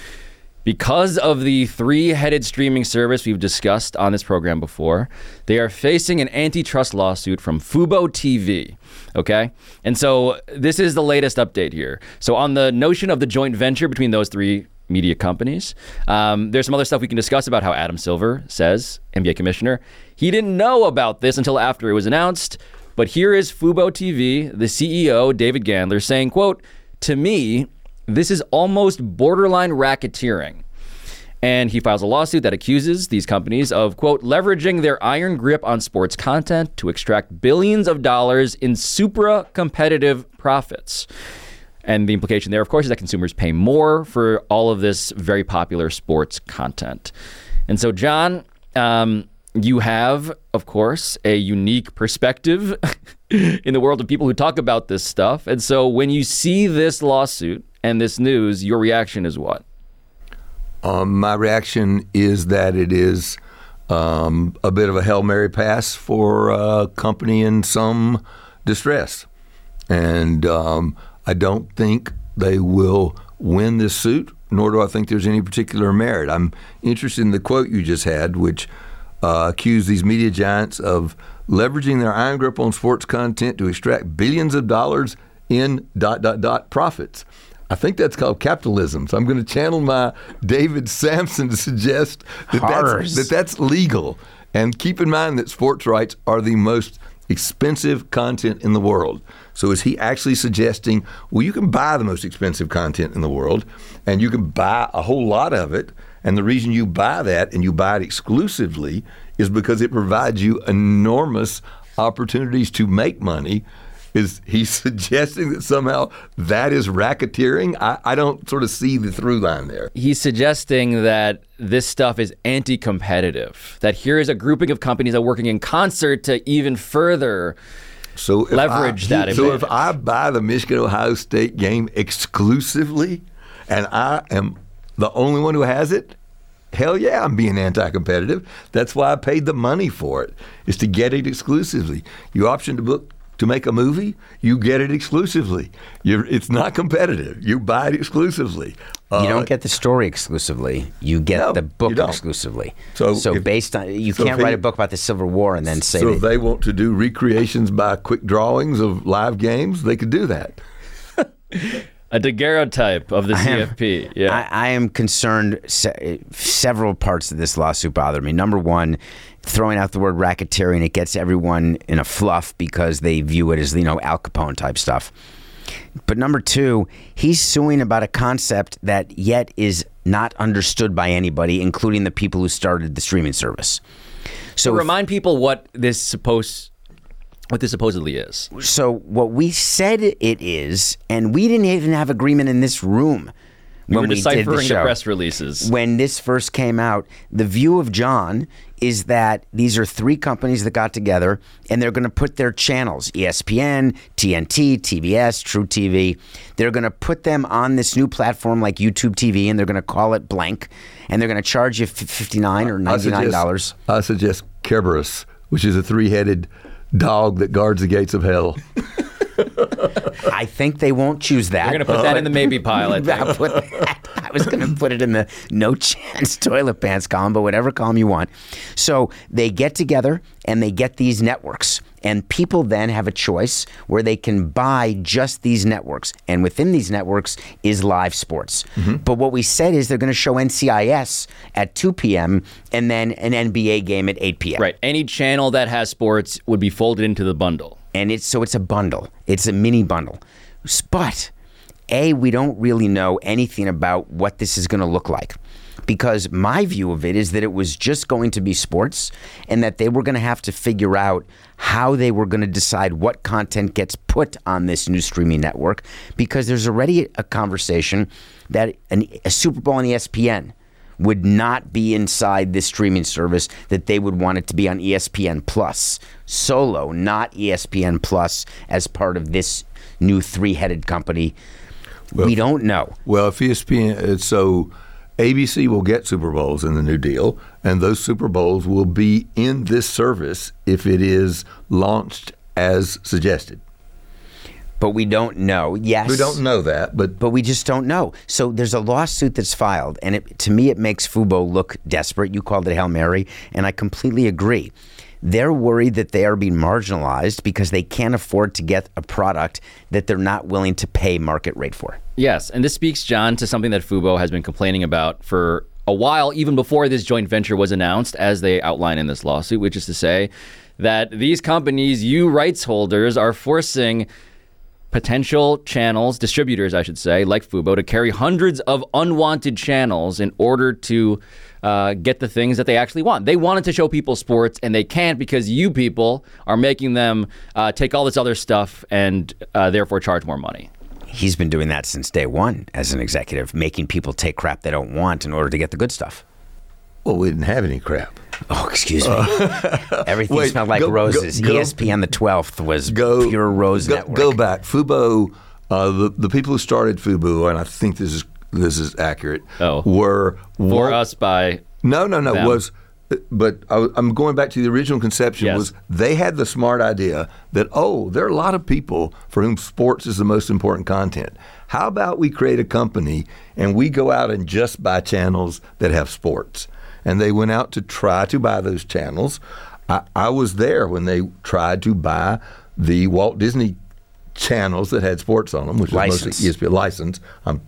because of the three headed streaming service we've discussed on this program before, they are facing an antitrust lawsuit from Fubo TV. Okay? And so this is the latest update here. So, on the notion of the joint venture between those three media companies, um, there's some other stuff we can discuss about how Adam Silver says, NBA commissioner, he didn't know about this until after it was announced. But here is Fubo TV, the CEO, David Gandler, saying, quote, to me, this is almost borderline racketeering. And he files a lawsuit that accuses these companies of, quote, leveraging their iron grip on sports content to extract billions of dollars in supra competitive profits. And the implication there, of course, is that consumers pay more for all of this very popular sports content. And so, John, um, you have, of course, a unique perspective <laughs> in the world of people who talk about this stuff. And so, when you see this lawsuit, and this news, your reaction is what? Um, my reaction is that it is um, a bit of a Hail Mary pass for a company in some distress. And um, I don't think they will win this suit, nor do I think there's any particular merit. I'm interested in the quote you just had, which uh, accused these media giants of leveraging their iron grip on sports content to extract billions of dollars in dot dot dot profits. I think that's called capitalism. So I'm going to channel my David Samson to suggest that that's, that that's legal. And keep in mind that sports rights are the most expensive content in the world. So is he actually suggesting, well, you can buy the most expensive content in the world and you can buy a whole lot of it. And the reason you buy that and you buy it exclusively is because it provides you enormous opportunities to make money is he <laughs> suggesting that somehow that is racketeering? I, I don't sort of see the through line there. He's suggesting that this stuff is anti competitive, that here is a grouping of companies that are working in concert to even further so leverage I, that. So if I buy the Michigan Ohio State game exclusively and I am the only one who has it, hell yeah, I'm being anti-competitive. That's why I paid the money for it, is to get it exclusively. You option to book to make a movie, you get it exclusively. You're, it's not competitive. You buy it exclusively. Uh, you don't get the story exclusively. You get no, the book exclusively. So, so if, based on you so can't write he, a book about the Civil War and then say. So if they want to do recreations by quick drawings of live games, they could do that. a daguerreotype of the CFP. Am, yeah, I, I, am concerned. Se- several parts of this lawsuit bother me. Number one, throwing out the word racketeering, it gets everyone in a fluff because they view it as you know Al Capone type stuff. But number two, he's suing about a concept that yet is not understood by anybody, including the people who started the streaming service. So, remind people what this supposed what this supposedly is. So what we said it is, and we didn't even have agreement in this room. We when were deciphering we did the, show. the press releases. When this first came out, the view of John is that these are three companies that got together and they're going to put their channels ESPN, TNT, TBS, truTV. They're going to put them on this new platform like YouTube TV and they're going to call it blank and they're going to charge you 59 or $99. I suggest, I suggest Kerberos, which is a three headed dog that guards the gates of hell. <laughs> I think they won't choose that. You're going to put that in the maybe pile. I, <laughs> I was going to put it in the no chance <laughs> toilet pants column, but whatever column you want. So they get together and they get these networks. And people then have a choice where they can buy just these networks. And within these networks is live sports. Mm-hmm. But what we said is they're going to show NCIS at 2 p.m. and then an NBA game at 8 p.m. Right. Any channel that has sports would be folded into the bundle. And it's so it's a bundle. It's a mini bundle. But A, we don't really know anything about what this is going to look like. because my view of it is that it was just going to be sports and that they were going to have to figure out how they were going to decide what content gets put on this new streaming network because there's already a conversation that an, a Super Bowl on ESPN would not be inside this streaming service that they would want it to be on ESPN Plus solo, not ESPN Plus as part of this new three-headed company. we don't know. Well, if ESPN, uh, so ABC will get Super Bowls in the new deal, and those Super Bowls will be in this service if it is launched as suggested. But we don't know. Yes. We don't know that, but but we just don't know. So there's a lawsuit that's filed, and it, to me, it makes Fubo look desperate. You called it Hail Mary, and I completely agree. They're worried that they are being marginalized because they can't afford to get a product that they're not willing to pay market rate for. Yes, and this speaks, John, to something that Fubo has been complaining about for a while, even before this joint venture was announced, as they outline in this lawsuit, which is to say that these companies, you rights holders, are forcing potential channels, distributors, I should say, like Fubo, to carry hundreds of unwanted channels in order to uh, get the things that they actually want. They wanted to show people sports, and they can't because you people are making them uh, take all this other stuff and uh, therefore charge more money. He's been doing that since day one as an executive, making people take crap they don't want in order to get the good stuff. Well, we didn't have any crap. Oh, excuse me. <laughs> Everything Wait, smelled like go- go- roses. go- ESPN the 12th was Go pure rose go, network. Go back, Fubo. Uh, the the people who started Fubo, and I think this is this is accurate. Oh. were For Walt- us by No, no, no. them. Was but I, am going back to the original conception. Yes. Was they had the smart idea that oh, there are a lot of people for whom sports is the most important content. How about we create a company and we go out and just buy channels that have sports? And they went out to try to buy those channels. I, I was there when they tried to buy the Walt Disney channels that had sports on them, which License. was mostly ESPN license. I'm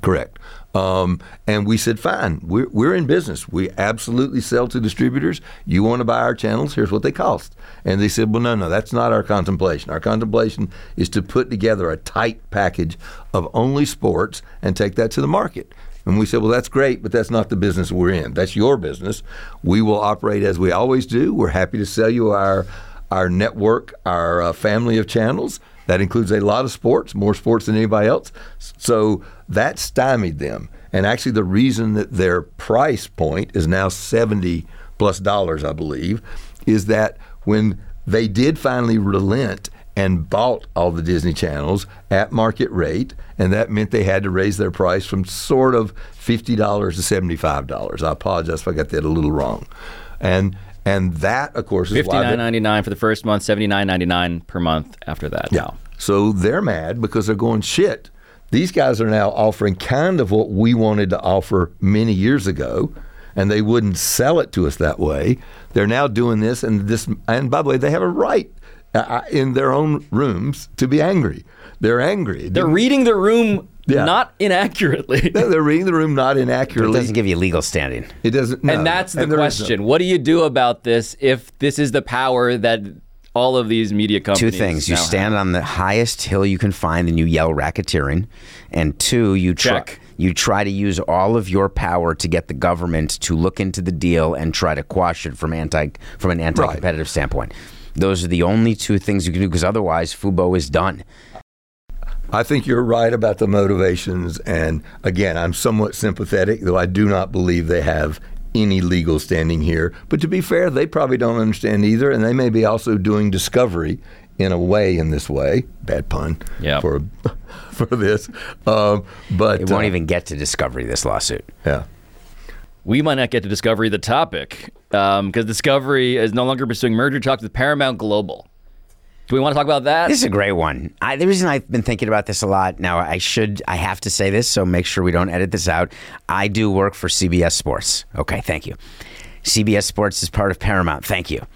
correct. Um, and we said, fine, we're, we're in business. We absolutely sell to distributors. You want to buy our channels? Here's what they cost. And they said, well, no, no, that's not our contemplation. Our contemplation is to put together a tight package of only sports and take that to the market. And we said, well, that's great, but that's not the business we're in. That's your business. We will operate as we always do. We're happy to sell you our our network, our uh, family of channels. That includes a lot of sports, more sports than anybody else. So that stymied them. And actually, the reason that their price point is now 70 plus dollars, I believe, is that when they did finally relent and bought all the Disney channels at market rate, and that meant they had to raise their price from sort of $50 to $75. I apologize if I got that a little wrong. And and that, of course, is fifty why they- ninety nine for the first month, seventy nine ninety nine per month after that. yeah. Now. So they're mad because they're going shit. These guys are now offering kind of what we wanted to offer many years ago, and they wouldn't sell it to us that way. They're now doing this, and this. And by the way, they have a right uh, in their own rooms to be angry. They're angry. They're reading the room Yeah. not inaccurately. <laughs> No, they're reading the room not But it doesn't give you legal standing. It doesn't. no. and that's the And there is no- question. What do you do about this if this is the power that all of these media companies? Two things. You stand have? on the highest hill you can find and you yell racketeering. And two, you try, Check. you try to use all of your power to get the government to look into the deal and try to quash it from anti from an anti-competitive standpoint. Those are the only two things you can do because otherwise Fubo is done. I think you're right about the motivations. And again, I'm somewhat sympathetic, though I do not believe they have any legal standing here. But to be fair, they probably don't understand either. And they may be also doing discovery in a way in this way. Bad pun Yeah. for, <laughs> for this. Um, but It won't uh, even get to discovery this lawsuit. Yeah. we might not get to Discovery the topic Um, because Discovery is no longer pursuing merger talks with Paramount Global. Do we want to talk about that? This is a great one. I, the reason I've been thinking about this a lot now, I should, I have to say this, so make sure we don't edit this out. I do work for CBS Sports. Okay, thank you. CBS Sports is part of Paramount. Thank you.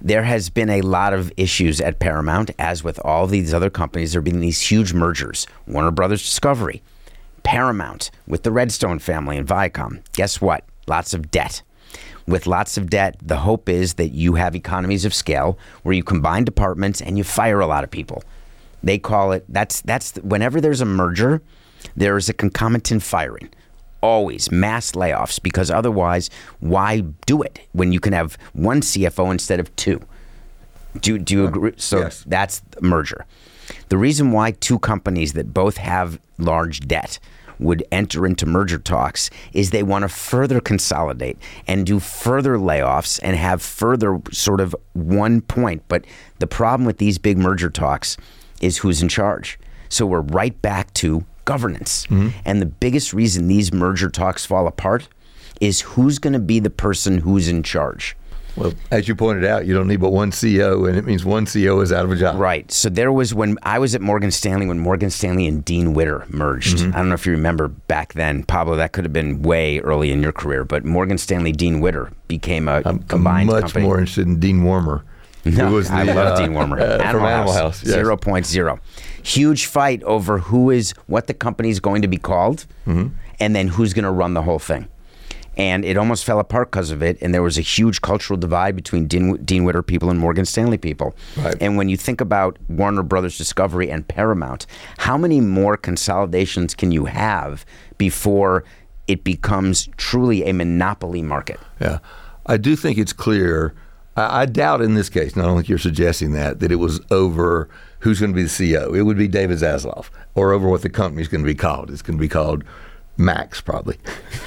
There has been a lot of issues at Paramount, as with all these other companies. There have been these huge mergers. Warner Brothers Discovery, Paramount with the Redstone family and Viacom. Guess what? Lots of debt. With lots of debt, the hope is that you have economies of scale where you combine departments and you fire a lot of people. They call it that's that's whenever there's a merger, there is a concomitant firing always mass layoffs because otherwise, why do it when you can have one CFO instead of two? Do, do you agree? So Yes. that's merger. The reason why two companies that both have large debt would enter into merger talks is they want to further consolidate and do further layoffs and have further sort of one point. But the problem with these big merger talks is who's in charge. So we're right back to governance. Mm-hmm. And the biggest reason these merger talks fall apart is who's going to be the person who's in charge. Well, as you pointed out, you don't need but one CEO, and it means one CEO is out of a job. Right. So there was when I was at Morgan Stanley when Morgan Stanley and Dean Witter merged. I don't know if you remember back then, Pablo. That could have been way early in your career, but Morgan Stanley Dean Witter became a I'm, combined much company. more interested in Dean Wormer. <laughs> No, was I the, love uh, Dean Wormer. uh, <laughs> from Animal House. Zero point zero. Huge fight over who is what the company is going to be called, Mm-hmm. and then who's going to run the whole thing. And it almost fell apart because of it. And there was a huge cultural divide between Dean, Dean Witter people and Morgan Stanley people. Right. And when you think about Warner Brothers Discovery and Paramount, how many more consolidations can you have before it becomes truly a monopoly market? Yeah, I do think it's clear. I, I doubt in this case, and I don't think you're suggesting that that it was over who's going to be the CEO. It would be David Zaslav, or over what the company's going to be called. It's going to be called Max, probably. <laughs>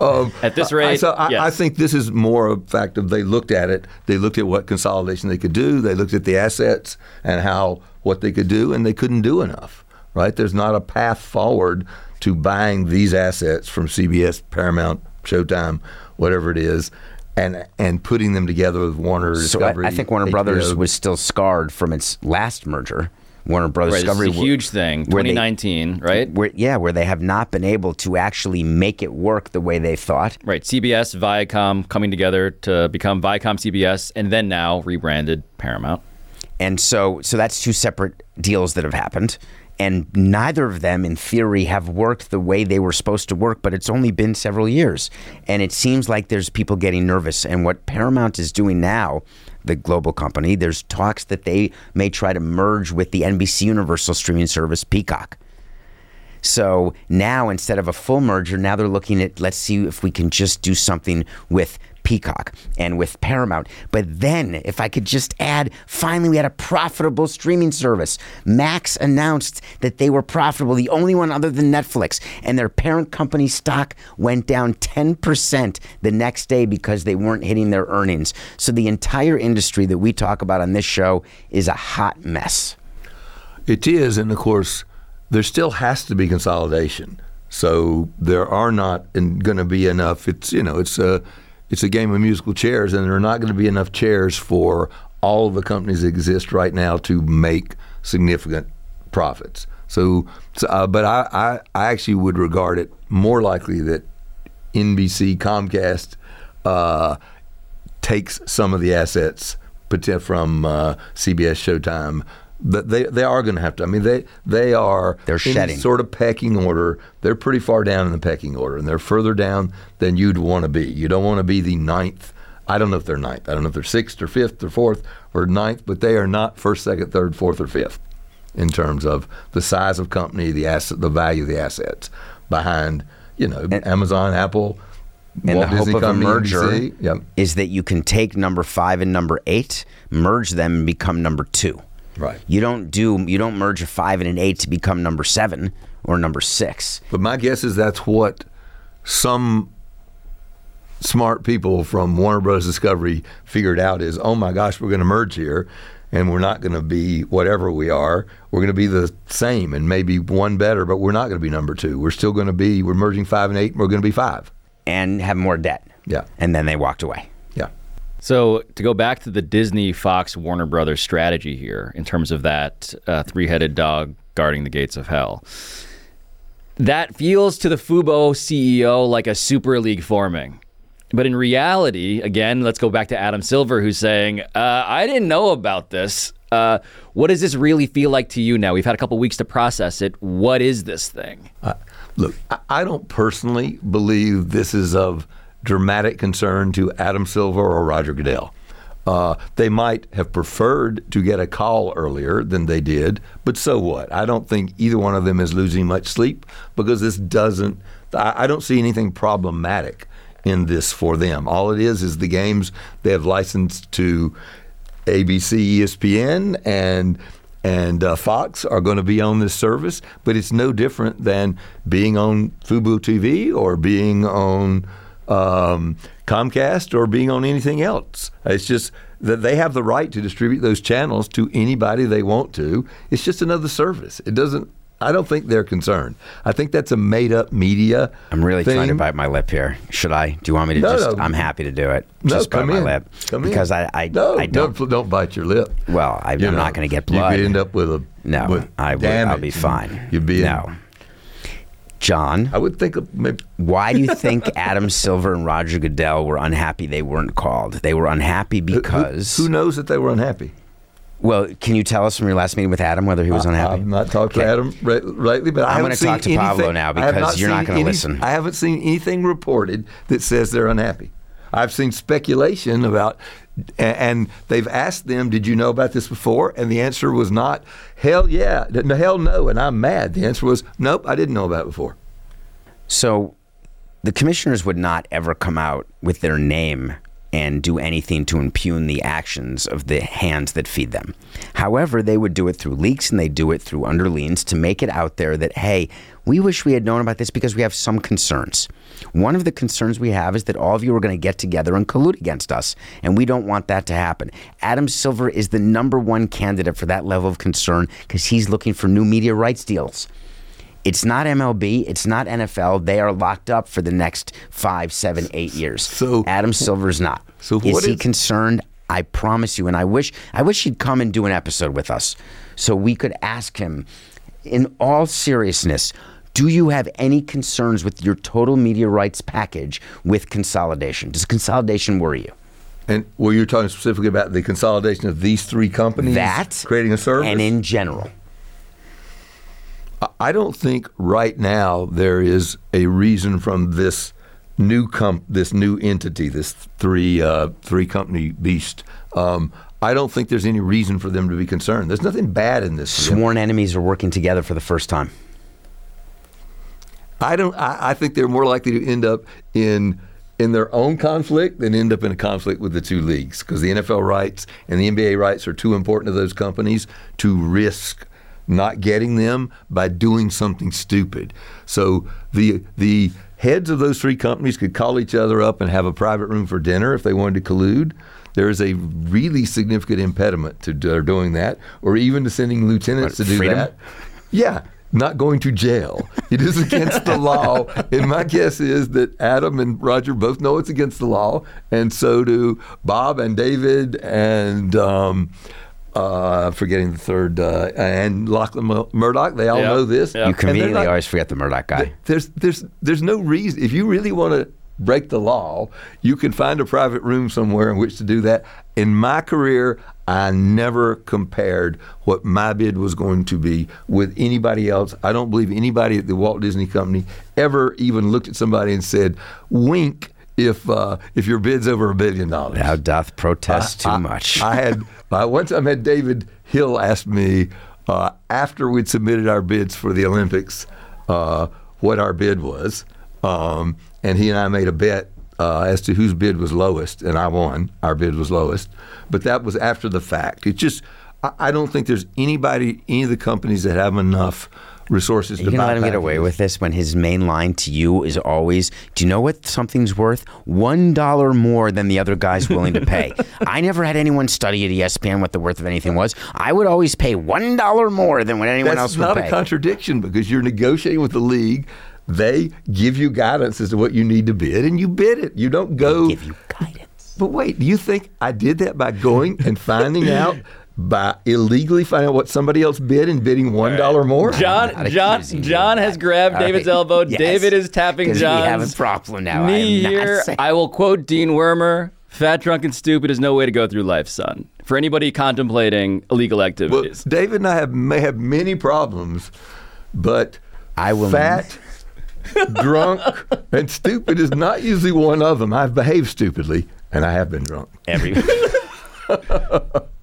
um, At this I- rate, so I, yes. I think this is more a fact of they looked at it. They looked at what consolidation they could do. They looked at the assets and how what they could do, and they couldn't do enough. Right? There's not a path forward to buying these assets from CBS, Paramount, Showtime, whatever it is, and and putting them together with Warner So I, Discovery. I think Warner Brothers was still scarred from its last merger. Warner Brothers Right, this is a huge thing. where they- 2019, right? Where, yeah, where they have not been able to actually make it work the way they thought. Right. CBS, Viacom coming together to become Viacom CBS, and then now rebranded Paramount. And so, so that's two separate deals that have happened. And neither of them, in theory, have worked the way they were supposed to work, but it's only been several years. And it seems like there's people getting nervous. And what Paramount is doing now, the global company, there's talks that they may try to merge with the NBC Universal streaming service Peacock. So now instead of a full merger, now they're looking at let's see if we can just do something with Peacock and with Paramount. But then, if I could just add, finally, we had a profitable streaming service. Max announced that they were profitable, the only one other than Netflix, and their parent company stock went down 10% the next day because they weren't hitting their earnings. So the entire industry that we talk about on this show is a hot mess. It is, and of course, there still has to be consolidation. So there are not going to be enough. It's you know, it's a it's a game of musical chairs, and there are not going to be enough chairs for all of the companies that exist right now to make significant profits. So, so uh, but I, I I actually would regard it more likely that NBC Comcast uh, takes some of the assets from uh, CBS Showtime. But they they are going to have to. I mean, they they are They're in shedding. sort of pecking order. They're pretty far down in the pecking order, and they're further down than you'd want to be. You don't want to be the ninth. I don't know if they're ninth. I don't know if they're sixth or fifth or fourth or ninth, but they are not first, second, third, fourth, or fifth in terms of the size of company, the asset, the value of the assets behind. You know, Amazon, Apple, And Walt the hope Disney of a merger Yep. is that you can take number five and number eight, merge them, and become number two. Right. You don't do you don't merge a five and an eight to become number seven or number six. But my guess is that's what some smart people from Warner Bros. Discovery figured out is, oh my gosh, we're going to merge here, and we're not going to be whatever we are. We're going to be the same, and maybe one better, but we're not going to be number two. We're still going to be. We're merging five and eight, and we're going to be five. And have more debt. Yeah. And then they walked away. So to go back to the Disney, Fox, Warner Brothers strategy here, in terms of that uh, three-headed dog guarding the gates of hell, that feels to the Fubo CEO like a super league forming. But in reality, again, let's go back to Adam Silver, who's saying, uh, "I didn't know about this. Uh, what does this really feel like to you now? We've had a couple weeks to process it. What is this thing?" Uh, look, I don't personally believe this is of dramatic concern to Adam Silver or Roger Goodell. Uh, they might have preferred to get a call earlier than they did, but so what? I don't think either one of them is losing much sleep because this doesn't. I, I don't see anything problematic in this for them. All it is is the games they have licensed to ABC, ESPN, and and uh, Fox are going to be on this service, but it's no different than being on Fubo TV or being on um, Comcast or being on anything else. It's just that they have the right to distribute those channels to anybody they want to. It's just another service. It doesn't. I don't think they're concerned. I think that's a made-up media. I'm really thing. trying to bite my lip here. Should I? Do you want me to No, just? no. I'm happy to do it. No, just bite my in. lip Come in. because I I, no, I don't. don't don't bite your lip. Well, I, I'm know, not going to get blood. You could end up with a no, with I would. I'll be fine. You'd be in- no. John, I would think maybe why do you <laughs> think Adam Silver and Roger Goodell were unhappy they weren't called? They were unhappy because. who, knows that they were unhappy. well, can you tell us from your last meeting with Adam whether he was unhappy? I've not talked to Adam right, lately, but I'm gonna talk seen to Pablo now because you're not gonna listen. I haven't seen anything reported that says they're unhappy. I've seen speculation about, and they've asked them, "Did you know about this before?" And the answer was not, "Hell yeah," "Hell no," and I'm mad. The answer was, "Nope, I didn't know about it before." So the commissioners would not ever come out with their name and do anything to impugn the actions of the hands that feed them. However, they would do it through leaks and they do it through underleans to make it out there that, hey, we wish we had known about this because we have some concerns. One of the concerns we have is that all of you are going to get together and collude against us, and we don't want that to happen. Adam Silver is the number one candidate for that level of concern because he's looking for new media rights deals. It's not MLB. It's not NFL. They are locked up for the next five, seven, eight years. So- Adam Silver's not. So is what he is- concerned? I promise you. And I wish I wish he'd come and do an episode with us, so we could ask him, in all seriousness. Do you have any concerns with your total media rights package with consolidation? Does consolidation worry you? And well, you're talking specifically about the consolidation of these three companies, That creating a service, and in general. I- don't think right now there is a reason from this new comp, this new entity, this three uh, three company beast. Um, I don't think there's any reason for them to be concerned. There's nothing bad in this. Sworn enemies are working together for the first time. I don't. I, I think they're more likely to end up in in their own conflict than end up in a conflict with the two leagues because the NFL rights and the NBA rights are too important to those companies to risk not getting them by doing something stupid. So the the heads of those three companies could call each other up and have a private room for dinner if they wanted to collude. There is a really significant impediment to doing that, or even to sending lieutenants What, to do freedom? that. Yeah, not going to jail. It is against the law. <laughs> And my guess is that Adam and Roger both know it's against the law, and so do Bob and David and. Um, uh, forgetting the third, uh, and Lachlan Murdoch. They all Yeah. know this. Yeah. You And they're conveniently not- always forget the Murdoch guy. there's there's there's no reason if you really want to break the law, you can find a private room somewhere in which to do that. In my career, I never compared what my bid was going to be with anybody else. I don't believe anybody at the Walt Disney Company ever even looked at somebody and said, "Wink." If uh, if your bid's over a billion dollars, Thou doth protest too I- much. I had once I had David Hill ask me uh, after we'd submitted our bids for the Olympics uh, what our bid was, um, and he and I made a bet uh, as to whose bid was lowest, and I won. Our bid was lowest, but that was after the fact. It just I, I don't think there's anybody, any of the companies that have enough resources You to can buy let him get away with this when his main line to you is always, "Do you know what something's worth? One dollar more than the other guy's willing to pay." <laughs> I never had anyone study at ESPN what the worth of anything was. I would always pay one dollar more than what anyone That's else would pay. That's not a contradiction because you're negotiating with the league. They give you guidance as to what you need to bid, and you bid it. You don't go. Give you guidance. But wait, do you think I did that by going and finding <laughs> out by illegally finding out what somebody else bid and bidding one dollar more? John, John, John has grabbed All David's right. elbow. Yes. David is tapping 'Cause we have John's a problem now. I knee am not here. I will quote Dean Wormer: "Fat, drunk, and stupid is no way to go through life, son." For anybody contemplating illegal Well. David and I have may have many problems, but I will- fat, <laughs> drunk, and stupid is not usually one of them. I've behaved stupidly, and I have been drunk. Every <laughs>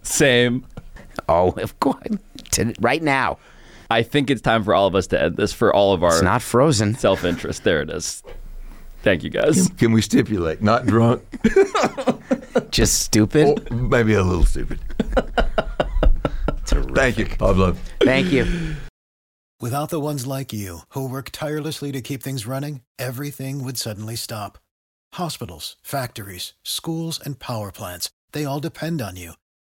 Same. Oh, of course. To- Right now. I think it's time for all of us to end this for all of our It's not frozen. self interest. There it is. Thank you guys. Can we stipulate not drunk? <laughs> Just stupid. or maybe a little stupid. <laughs> Thank you, Pablo. Thank you. Without the ones like you, who work tirelessly to keep things running, everything would suddenly stop. Hospitals, factories, schools, and power plants, they all depend on you.